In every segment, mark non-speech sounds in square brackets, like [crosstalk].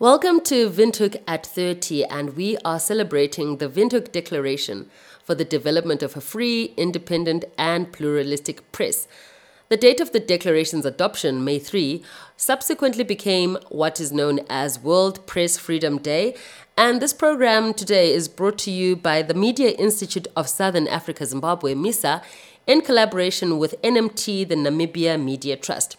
Welcome to Windhoek at 30, and we are celebrating the Windhoek Declaration for the development of a free, independent, and pluralistic press. The date of the declaration's adoption, May 3, subsequently became what is known as World Press Freedom Day, and this program today is brought to you by the Media Institute of Southern Africa Zimbabwe, MISA, in collaboration with NMT, the Namibia Media Trust.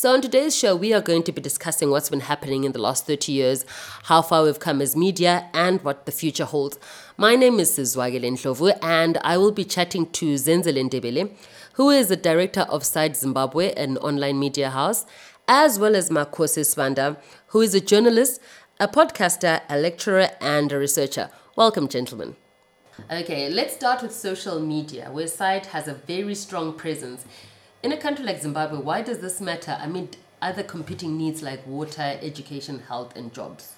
So, on today's show, we are going to be discussing what's been happening in the last 30 years, how far we've come as media, and what the future holds. My name is Sizwagele Ndlovu, and I will be chatting to Zenzele Ndebele, who is the director of CITE Zimbabwe, an online media house, as well as Makhosi Sibanda, who is a journalist, a podcaster, a lecturer, and a researcher. Welcome, gentlemen. Okay, let's start with social media, where CITE has a very strong presence in a country like Zimbabwe, why does this matter amid other competing needs like water, education, health, and jobs?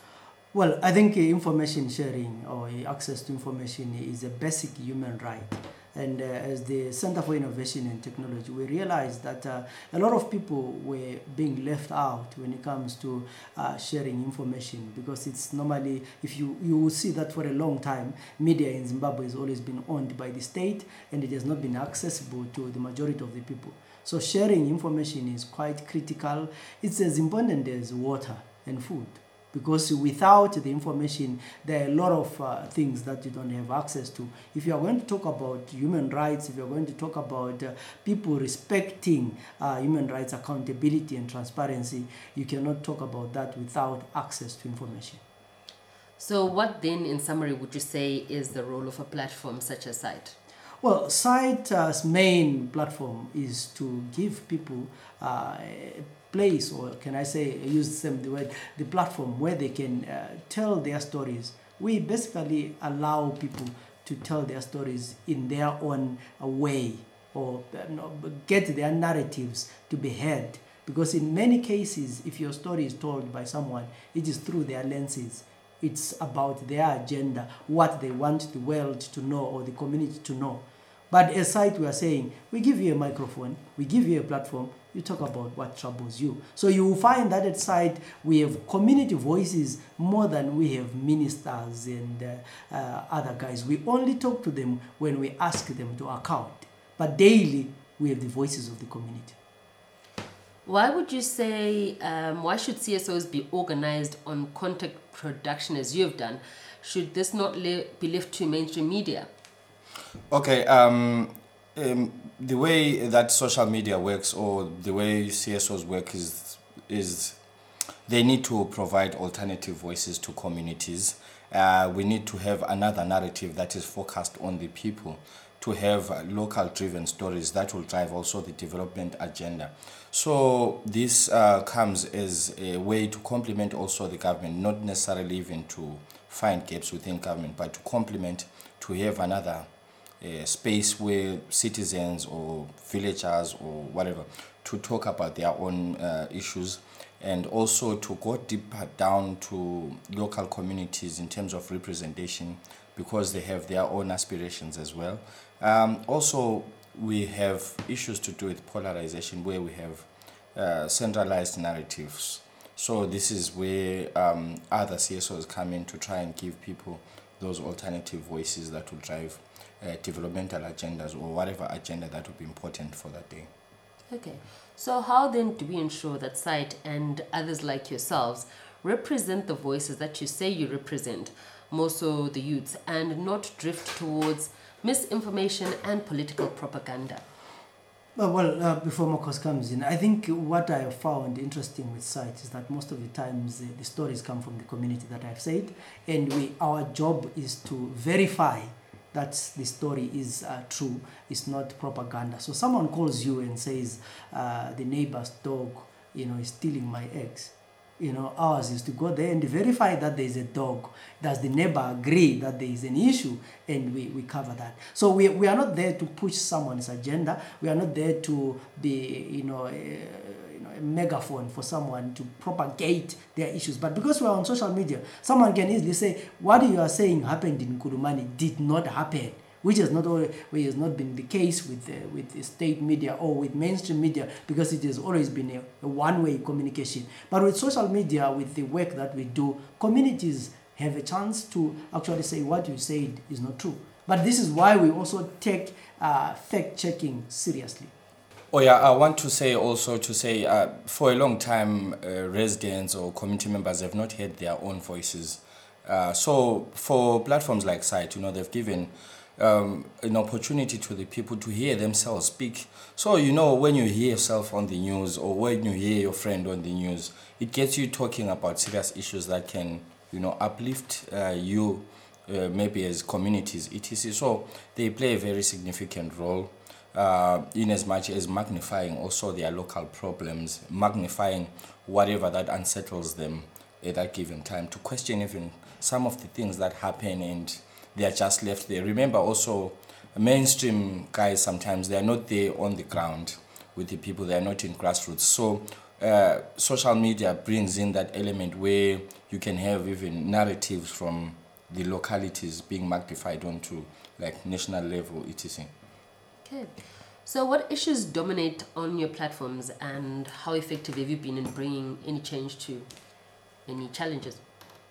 Well, I think information sharing or access to information is a basic human right. And uh, as the Center for Innovation and Technology, we realized that uh, a lot of people were being left out when it comes to uh, sharing information because it's normally, if you, you will see that for a long time, media in Zimbabwe has always been owned by the state and it has not been accessible to the majority of the people. So sharing information is quite critical. It's as important as water and food because without the information there are a lot of uh, things that you don't have access to. If you are going to talk about human rights if you're going to talk about uh, people respecting uh, human rights accountability and transparency you cannot talk about that without access to information. So what then in summary would you say is the role of a platform such as CITE well, CITE's main platform is to give people uh, a place, or can I say, use the word, the platform where they can uh, tell their stories. We basically allow people to tell their stories in their own uh, way or uh, get their narratives to be heard. Because in many cases, if your story is told by someone, it is through their lenses it's about their agenda, what they want the world to know or the community to know. But as CITE, we are saying, we give you a microphone, we give you a platform, you talk about what troubles you. So you will find that at CITE we have community voices more than we have ministers and uh, uh, other guys. We only talk to them when we ask them to account. But daily we have the voices of the community. Why would you say, um, why should CSOs be organized on content production as you have done? Should this not le- be left to mainstream media? Okay, um, um, the way that social media works or the way CSOs work is is they need to provide alternative voices to communities. Uh, we need to have another narrative that is focused on the people to have local driven stories that will drive also the development agenda. So this uh, comes as a way to complement also the government, not necessarily even to find gaps within government, but to complement to have another space where citizens or villagers or whatever to talk about their own uh, issues and also to go deeper down to local communities in terms of representation because they have their own aspirations as well. Um, also, we have issues to do with polarization where we have uh, centralized narratives. So, this is where um, other CSOs come in to try and give people those alternative voices that will drive uh, developmental agendas or whatever agenda that would be important for that day. Okay, so how then do we ensure that CITE and others like yourselves represent the voices that you say you represent, more so the youths, and not drift towards misinformation and political propaganda? Well, well uh, before Makhosi comes in, I think what I have found interesting with CITE is that most of the times uh, the stories come from the community that I've said, and we our job is to verify that the story is uh, true, it's not propaganda. So someone calls you and says, uh, the neighbor's dog, you know, is stealing my eggs. You know, ours is to go there and verify that there is a dog. Does the neighbor agree that there is an issue? And we, we cover that. So we, we are not there to push someone's agenda. We are not there to be, you know, uh, megaphone for someone to propagate their issues. But because we are on social media, someone can easily say, what you are saying happened in Kurumani did not happen. which has not always, which has not been the case with uh, with the state media or with mainstream media because it has always been a, a one-way communication. But with social media, with the work that we do, communities have a chance to actually say what you said is not true. But this is why we also take uh, fact checking seriously. Oh yeah, I want to say also to say uh, for a long time, uh, residents or community members have not heard their own voices. Uh, so for platforms like CITE, you know, they've given um, an opportunity to the people to hear themselves speak. So you know, when you hear yourself on the news or when you hear your friend on the news, it gets you talking about serious issues that can, you know, uplift uh, you. Uh, maybe as communities, etc. So they play a very significant role uh, in as much as magnifying also their local problems, magnifying whatever that unsettles them at that given time, to question even some of the things that happen and they are just left there. Remember also, mainstream guys sometimes they are not there on the ground with the people, they are not in grassroots. So uh, social media brings in that element where you can have even narratives from the localities being magnified onto like national level, etc. Okay. So, what issues dominate on your platforms, and how effective have you been in bringing any change to any challenges?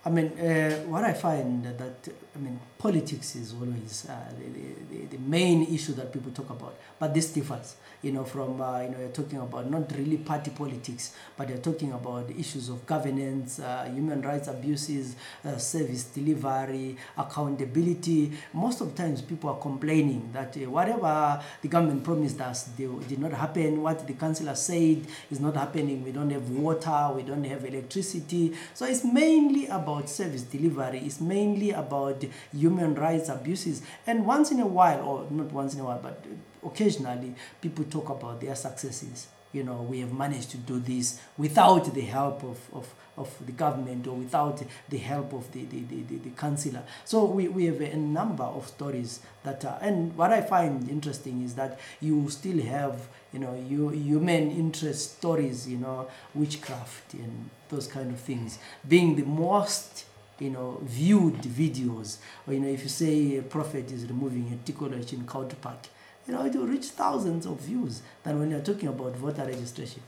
I mean, uh, what I find that I mean, politics is always uh, the, the, the main issue that people talk about, but this differs you know, from, uh, you know, you're talking about not really party politics, but you're talking about issues of governance, uh, human rights abuses, uh, service delivery, accountability. Most of the times people are complaining that uh, whatever the government promised us they, did not happen, what the councillor said is not happening. We don't have water, we don't have electricity. So it's mainly about service delivery, it's mainly about human rights abuses. And once in a while, or not once in a while, but occasionally people talk about their successes. You know, we have managed to do this without the help of, of, of the government or without the help of the, the, the, the, the. So we, we have a number of stories that are, and what I find interesting is that you still have, you know, you, human interest stories, you know, witchcraft and those kind of things being the most you know, viewed videos. Or, you know, if you say a prophet is removing a tickle in County Park, you know, it will reach thousands of views than when you're talking about voter registration.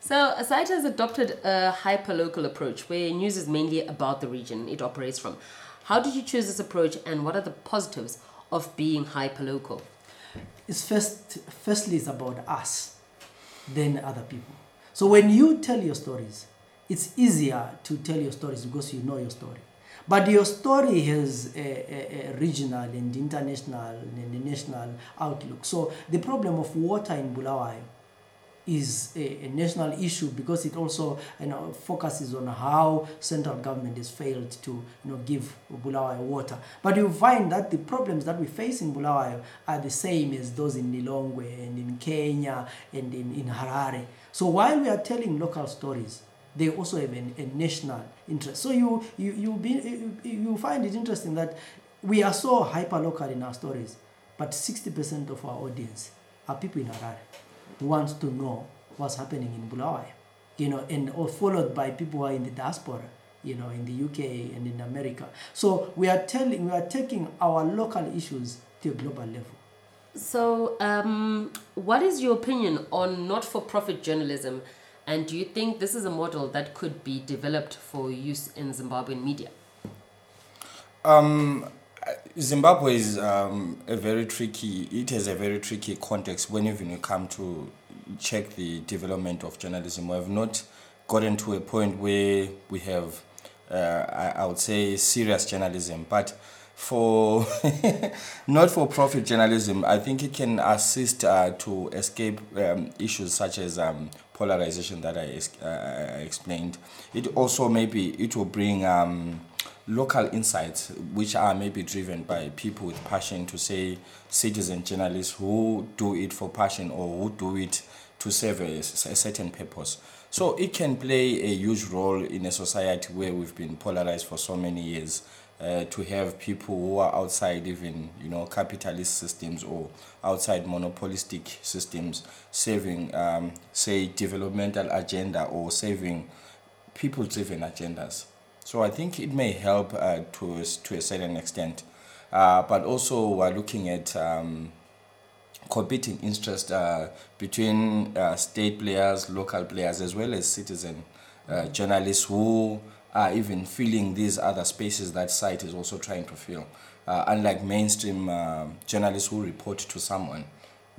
So, CITE has adopted a hyper-local approach where news is mainly about the region it operates from. How did you choose this approach and what are the positives of being hyper-local? It's first, firstly, it's about us then other people. So when you tell your stories, it's easier to tell your stories because you know your story. But your story has a, a, a, regional and international and national outlook. So the problem of water in Bulawayo is a, a, national issue because it also you know, focuses on how central government has failed to you know, give Bulawayo water. But you find that the problems that we face in Bulawayo are the same as those in Lilongwe and in Kenya and in, in Harare. So while we are telling local stories, they also have a, national interest. So you, you, you, be, you, find it interesting that we are so hyper local in our stories, but 60% of our audience are people in Harare who want to know what's happening in Bulawayo, you know, and or followed by people who are in the diaspora, you know, in the UK and in America. So we are telling, we are taking our local issues to a global level. So, um, what is your opinion on not-for-profit journalism and do you think this is a model that could be developed for use in Zimbabwean media? Um, Zimbabwe is um, a very tricky, it has a very tricky context when even you come to check the development of journalism. We have not gotten to a point where we have, uh, I, I would say, serious journalism. But for [laughs] not for profit journalism, I think it can assist uh, to escape um, issues such as um, polarization that I, uh, explained. It also maybe it will bring um, local insights which are maybe driven by people with passion to say citizen journalists who do it for passion or who do it to serve a, a certain purpose. So it can play a huge role in a society where we've been polarized for so many years uh, to have people who are outside even you know capitalist systems or outside monopolistic systems saving um, say developmental agenda or saving people driven agendas. So i think it may help uh, to, to a certain extent. Uh, but also we're looking at um, competing interest uh, between uh, state players, local players, as well as citizen uh, journalists who are even filling these other spaces that CITE is also trying to fill. Uh, unlike mainstream uh, journalists who report to someone,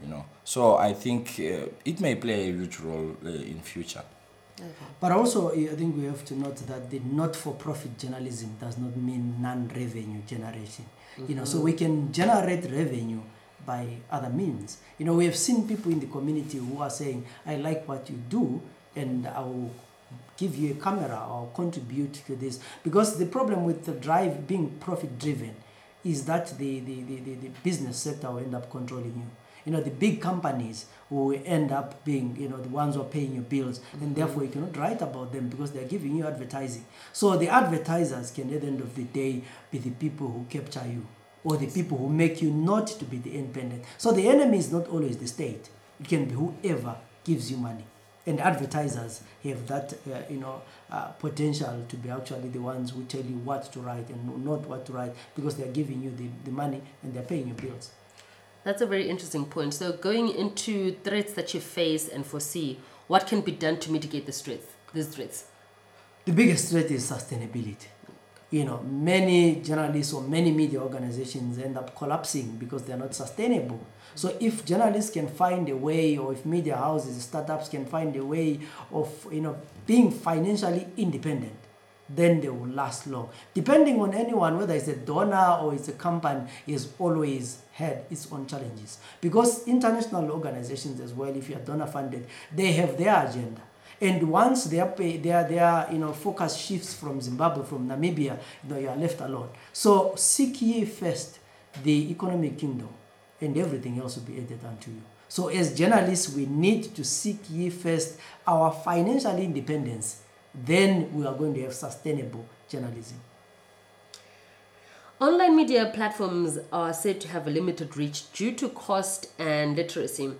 you know. So I think uh, it may play a huge role uh, in future. But also, I think we have to note that the not-for-profit journalism does not mean non-revenue generation. You know, so we can generate revenue by other means. You know, we have seen people in the community who are saying, "I like what you do, and I will give you a camera or contribute to this." Because the problem with the drive being profit-driven is that the, the, the, the, the business sector will end up controlling you. You know, the big companies will end up being, you know, the ones who are paying your bills, and mm-hmm. therefore you cannot write about them because they're giving you advertising. So the advertisers can, at the end of the day, be the people who capture you or the people who make you not to be the independent. So the enemy is not always the state. It can be whoever gives you money. And advertisers have that, uh, you know, uh, potential to be actually the ones who tell you what to write and not what to write because they're giving you the, the money and they're paying your bills. That's a very interesting point. So, going into threats that you face and foresee, what can be done to mitigate the threats? These threats. The biggest threat is sustainability. You know, many journalists or many media organizations end up collapsing because they're not sustainable. So if journalists can find a way, or if media houses, startups can find a way of you know being financially independent, then they will last long. Depending on anyone, whether it's a donor or it's a company, is always had its own challenges. Because international organizations as well, if you are donor funded, they have their agenda. And once their their their you know focus shifts from Zimbabwe, from Namibia, you know, you are left alone. So seek ye first the economic kingdom, and everything else will be added unto you. So as journalists, we need to seek ye first our financial independence. Then we are going to have sustainable journalism. Online media platforms are said to have a limited reach due to cost and literacy.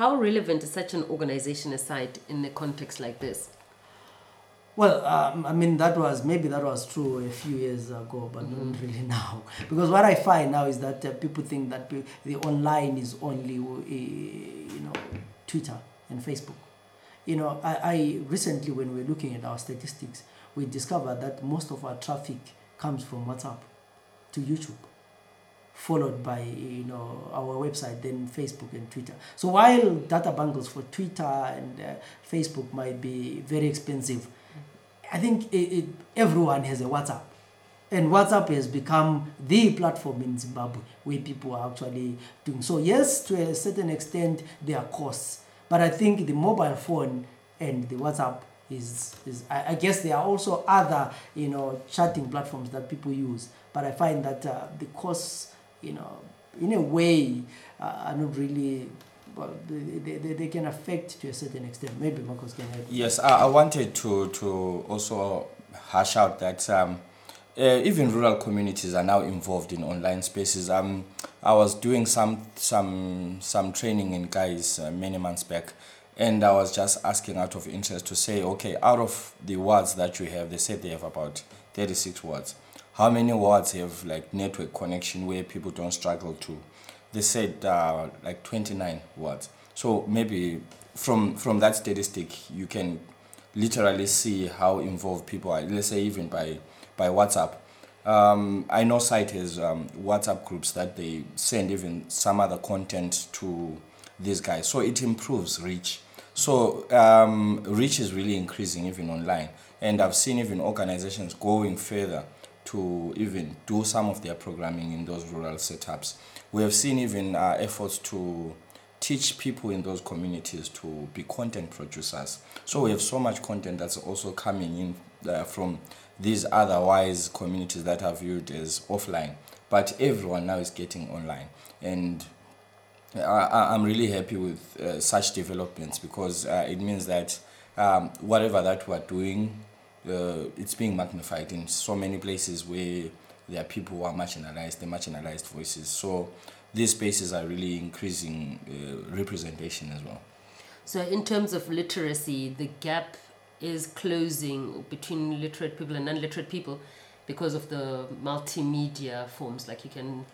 How relevant is such an organization aside in a context like this? Well, um, I mean, that was maybe that was true a few years ago, but not really [laughs] now. Because what I find now is that uh, people think that pe- the online is only, uh, you know, Twitter and Facebook. You know, I, I recently, when we were looking at our statistics, we discovered that most of our traffic comes from WhatsApp to YouTube followed by you know our website then facebook and twitter. So while data bundles for twitter and uh, facebook might be very expensive i think it, it, everyone has a whatsapp. And whatsapp has become the platform in zimbabwe where people are actually doing so. Yes to a certain extent there are costs but i think the mobile phone and the whatsapp is, is I, I guess there are also other you know chatting platforms that people use. But i find that uh, the costs you know, in a way, uh, are not really. Well, they, they, they can affect to a certain extent. Maybe Makhosi can help. Yes, I, I wanted to, to also hash out that um, uh, even rural communities are now involved in online spaces. Um, I was doing some some some training in guys uh, many months back, and I was just asking out of interest to say, okay, out of the words that you have, they said they have about thirty six words. How many wards have like network connection where people don't struggle to? They said uh, like 29 wards. So maybe from from that statistic, you can literally see how involved people are. Let's say even by by WhatsApp. Um, I know CITE has um, WhatsApp groups that they send even some other content to these guys, so it improves reach. So um, reach is really increasing even online, and I've seen even organizations going further to even do some of their programming in those rural setups. We have seen even uh, efforts to teach people in those communities to be content producers. So we have so much content that's also coming in uh, from these otherwise communities that are viewed as offline. But everyone now is getting online. And I, I'm really happy with uh, such developments because uh, it means that um, whatever that we're doing, uh, it's being magnified in so many places where there are people who are marginalized, the marginalized voices. So these spaces are really increasing uh, representation as well. So, in terms of literacy, the gap is closing between literate people and non literate people. because of the multimedia forms, like you can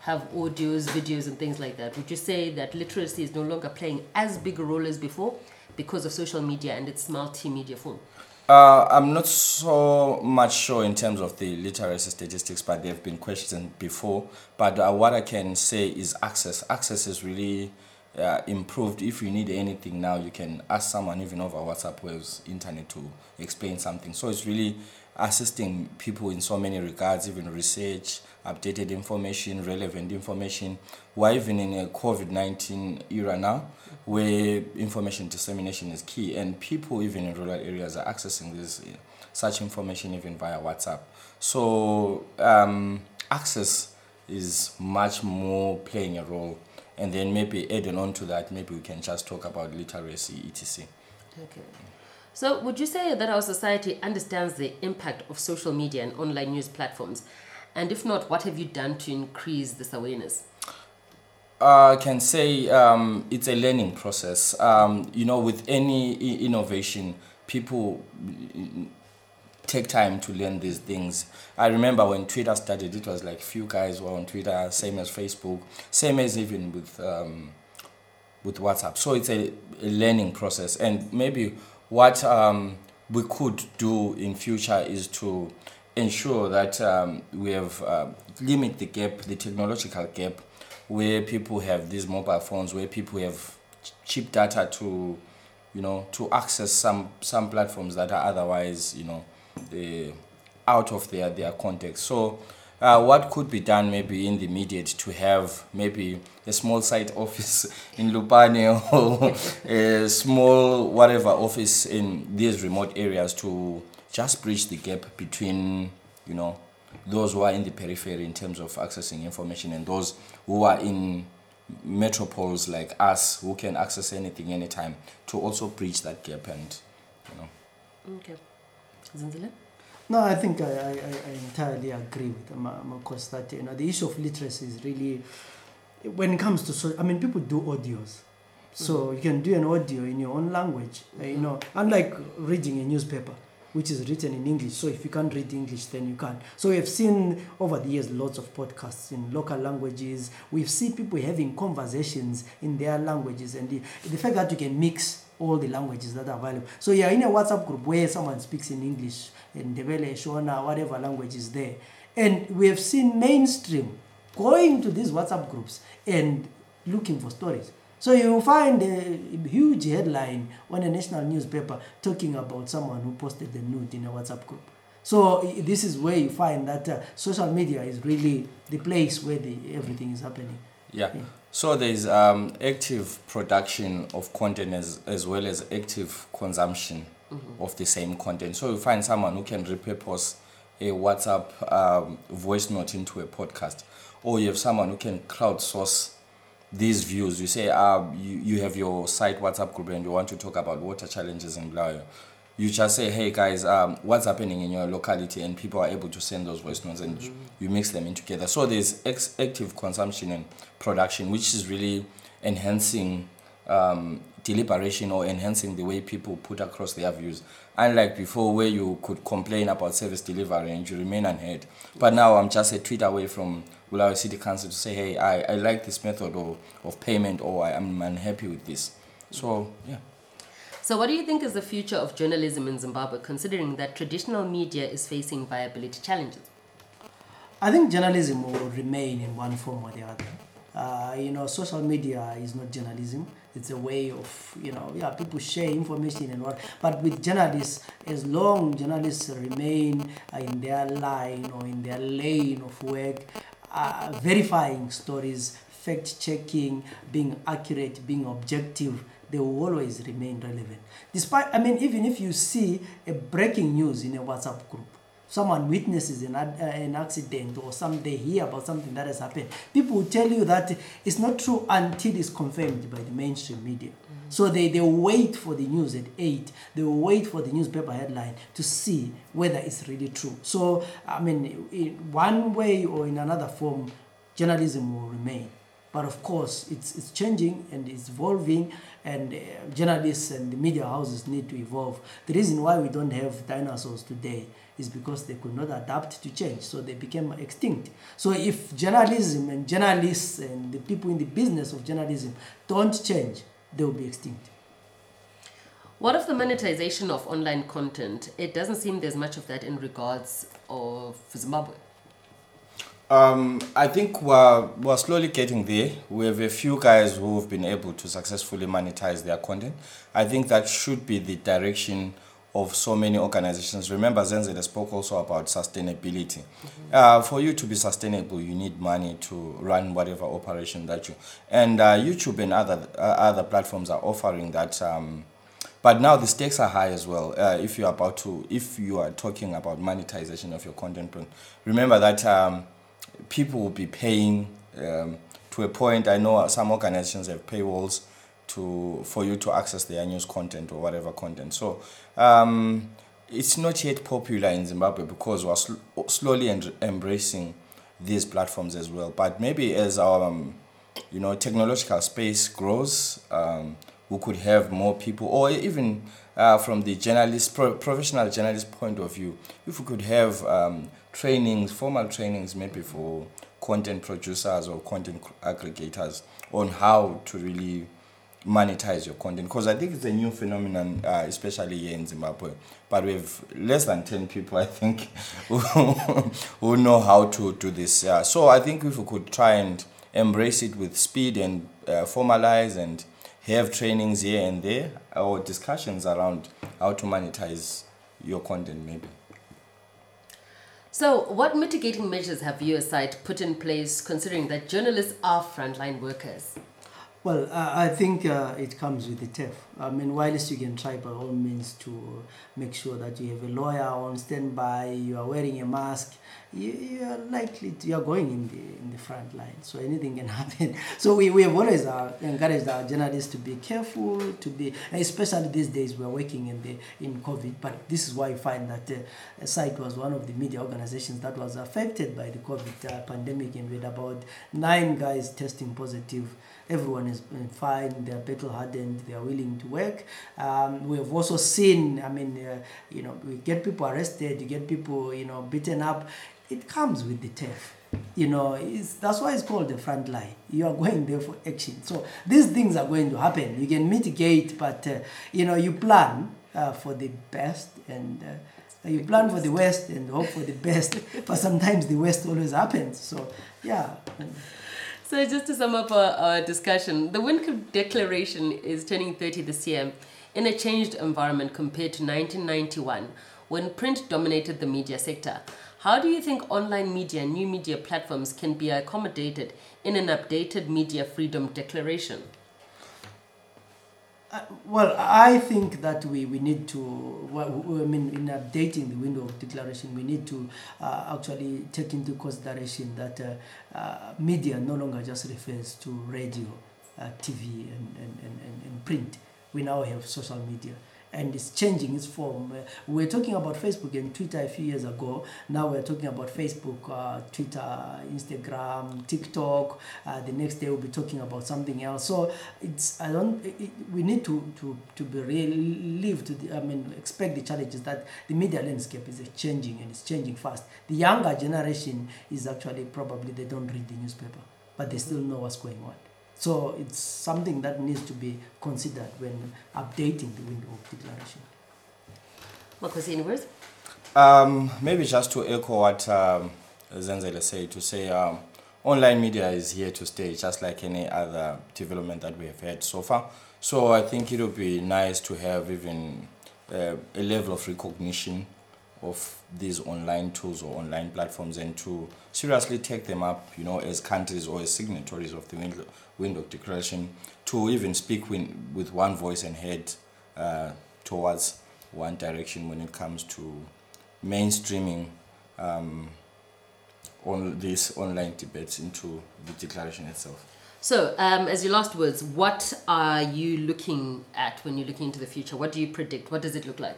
have audios, videos, and things like that. Would you say that literacy is no longer playing as big a role as before because of social media and its multimedia form? Uh, I'm not so much sure in terms of the literacy statistics, but they've been questioned before. But uh, what I can say is access. Access is really uh, improved. If you need anything now, you can ask someone even over WhatsApp or internet to explain something. So it's really assisting people in so many regards, even research, updated information, relevant information. We're even in a COVID 19 era now where information dissemination is key, and people, even in rural areas, are accessing this such information even via WhatsApp. So, um, access is much more playing a role. And then maybe adding on to that, maybe we can just talk about literacy, etc. Okay. So, would you say that our society understands the impact of social media and online news platforms? And if not, what have you done to increase this awareness? I can say um, it's a learning process. Um, you know, with any innovation, people take time to learn these things. I remember when Twitter started, it was like few guys were on Twitter, same as Facebook, same as even with um, with WhatsApp. So it's a, a learning process, and maybe what um, we could do in future is to ensure that um, we have uh, limit the gap, the technological gap, where people have these mobile phones, where people have cheap data to, you know, to access some some platforms that are otherwise, you know, the out of their their context. So. Uh, what could be done maybe in the immediate to have maybe a small CITE [laughs] office in Lupane or [laughs] a small whatever office in these remote areas to just bridge the gap between you know those who are in the periphery in terms of accessing information and those who are in metropoles like us who can access anything anytime to also bridge that gap and you know Okay. Zenzele? No, I think I, I, I I entirely agree with Ma- Makhosi that you know the issue of literacy is really when it comes to so I mean people do audios. So mm-hmm. you can do an audio in your own language, you mm-hmm. know, unlike reading a newspaper, which is written in English. So if you can't read English, then you can't. So we have seen over the years lots of podcasts in local languages. We've seen people having conversations in their languages, and the, the fact that you can mix all the languages that are available. So you're in a WhatsApp group where someone speaks in English, in Ndebele, Shona, whatever language is there. And we have seen mainstream going to these WhatsApp groups and looking for stories. So you find a huge headline on a national newspaper talking about someone who posted the nude in a WhatsApp group. So this is where you find that uh, social media is really the place where the, everything is happening. Yeah. Yeah. So there's um, active production of content as, as well as active consumption of the same content. So you find someone who can repurpose a WhatsApp um, voice note into a podcast, or you have someone who can crowdsource these views. You say, uh, you, you have your CITE WhatsApp group and you want to talk about water challenges in Blayo. You just say, hey guys, um, what's happening in your locality, and people are able to send those voice notes and you mix them in together. So there's ex- active consumption and production, which is really enhancing um, deliberation or enhancing the way people put across their views. Unlike before, where you could complain about service delivery and you remain unheard. But now I'm just a tweet away from Bulawayo City Council to say, hey, I, I like this method of, of payment or I am unhappy with this. So, yeah. So, what do you think is the future of journalism in Zimbabwe, considering that traditional media is facing viability challenges? I think journalism will remain in one form or the other. Uh, you know, social media is not journalism. It's a way of, you know, yeah, people share information and what. But with journalists, as long journalists remain uh, in their line or in their lane of work, uh, verifying stories, fact checking, being accurate, being objective, they will always remain relevant. Despite, I mean, even if you see a breaking news in a WhatsApp group, someone witnesses an, uh, an accident or some they hear about something that has happened people will tell you that it's not true until it's confirmed by the mainstream media. So they, they wait for the news at 8 they will wait for the newspaper headline to see whether it's really true. So i mean in one way or in another form journalism will remain. But of course, it's, it's changing and it's evolving, and uh, journalists and the media houses need to evolve. The reason why we don't have dinosaurs today is because they could not adapt to change, so they became extinct. So if journalism and journalists and the people in the business of journalism don't change, they will be extinct. What of the monetization of online content? It doesn't seem there's much of that in regards of Zimbabwe. Um, I think we're, we're slowly getting there. We have a few guys who have been able to successfully monetize their content. I think that should be the direction of so many organizations. Remember, Zenzele spoke also about sustainability. Mm-hmm. Uh, for you to be sustainable, you need money to run whatever operation that you. And uh, YouTube and other uh, other platforms are offering that. Um, but now the stakes are high as well. Uh, if you are about to, if you are talking about monetization of your content, remember that. Um, people will be paying um, to a point. I know some organizations have paywalls to for you to access their news content or whatever content. So um, it's not yet popular in Zimbabwe because we're sl- slowly en- embracing these platforms as well. But maybe as our um, you know technological space grows, um, we could have more people, or even uh, from the journalist pro- professional journalist point of view, if we could have um, trainings, formal trainings, maybe for content producers or content aggregators on how to really monetize your content because I think it's a new phenomenon, uh, especially here in Zimbabwe. But we have less than 10 people, I think, [laughs] who, know how to do this. Yeah. So I think if we could try and embrace it with speed and uh, formalize and have trainings here and there or discussions around how to monetize your content, maybe. So, what mitigating measures have you aside put in place considering that journalists are frontline workers? Well, uh, I think uh, it comes with the TEF. I mean, whilst you can try by all means to make sure that you have a lawyer on standby, you are wearing a mask, you, you are likely to, you are going in the in the front line. So anything can [laughs] happen. So we, we have always uh, encouraged our journalists to be careful, to be, especially these days we are working in the in COVID. But this is why you find that uh, CITE was one of the media organizations that was affected by the COVID uh, pandemic, and had about nine guys testing positive everyone is fine, they're battle hardened, they are willing to work. Um, we have also seen, I mean, uh, you know, we get people arrested, you get people, you know, beaten up. It comes with the turf. You know, that's why it's called the front line. You are going there for action. So these things are going to happen. You can mitigate, but, uh, you know, you plan uh, for the best and uh, you plan for the worst and hope for the best, [laughs] but sometimes the worst always happens. So, yeah. So just to sum up our, our discussion, the Windhoek Declaration is turning 30 this year in a changed environment compared to 1991 when print dominated the media sector. How do you think online media and new media platforms can be accommodated in an updated media freedom declaration? Uh, well, I think that we, we need to, well, I mean, in updating the Windhoek declaration, we need to uh, actually take into consideration that uh, uh media no longer just refers to radio, uh, TV, and, and, and, and print. We now have social media and it's changing its form. Uh, we were talking about Facebook and Twitter a few years ago. Now we're talking about Facebook, uh, Twitter, Instagram, TikTok. Uh, the next day we'll be talking about something else. So it's I don't. It, we need to to to be live to. The, I mean, expect the challenges that the media landscape is changing and it's changing fast. The younger generation is actually probably they don't read the newspaper, but they still know what's going on. So it's something that needs to be considered when updating the Windhoek declaration. Makosini, words? Um, maybe just to echo what um, Zenzele said, to say um, online media is here to stay, just like any other development that we have had so far. So I think it would be nice to have even uh, a level of recognition of these online tools or online platforms and to seriously take them up, you know, as countries or as signatories of the Windhoek Declaration, to even speak win- with one voice and head uh, towards one direction when it comes to mainstreaming um, all these online debates into the declaration itself. So, um, as your last words, what are you looking at when you're looking into the future? What do you predict? What does it look like?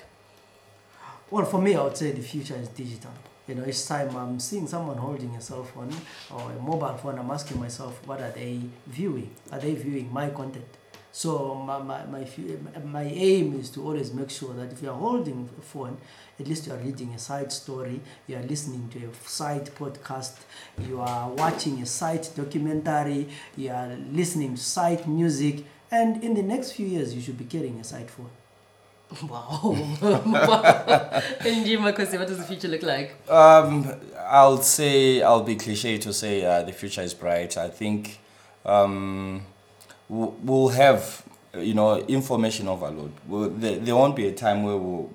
Well, for me, I would say the future is digital. You know, each time I'm seeing someone holding a cell phone or a mobile phone, I'm asking myself, what are they viewing? Are they viewing my content? So my, my, my, my aim is to always make sure that if you are holding a phone, at least you are reading a CITE story, you are listening to a CITE podcast, you are watching a CITE documentary, you are listening to CITE music, and in the next few years, you should be carrying a CITE phone. Wow. and you, Makosi, what does the future look like? Um, I'll say I'll be cliche to say uh, the future is bright. I think um, we'll have you know information overload. We'll, there, there won't be a time where we'll,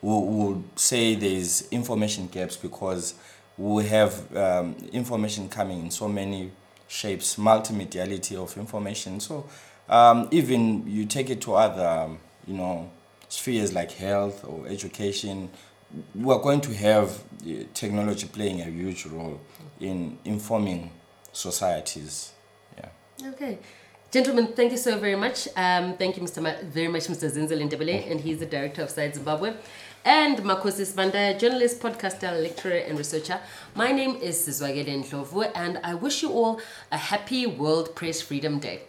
we'll, we'll say there's information gaps because we'll have um, information coming in so many shapes, multimediality of information. So um, even you take it to other um, you know spheres like health or education, we're going to have technology playing a huge role in informing societies. Yeah. Okay. Gentlemen, thank you so very much. Um, thank you Mr. Ma- very much, Mr. Zenzele Ndebele, and he's the director of CITE Zimbabwe. And Makosi Sibanda, journalist, podcaster, lecturer, and researcher. My name is Zwagele Ndlovu, and I wish you all a happy World Press Freedom Day.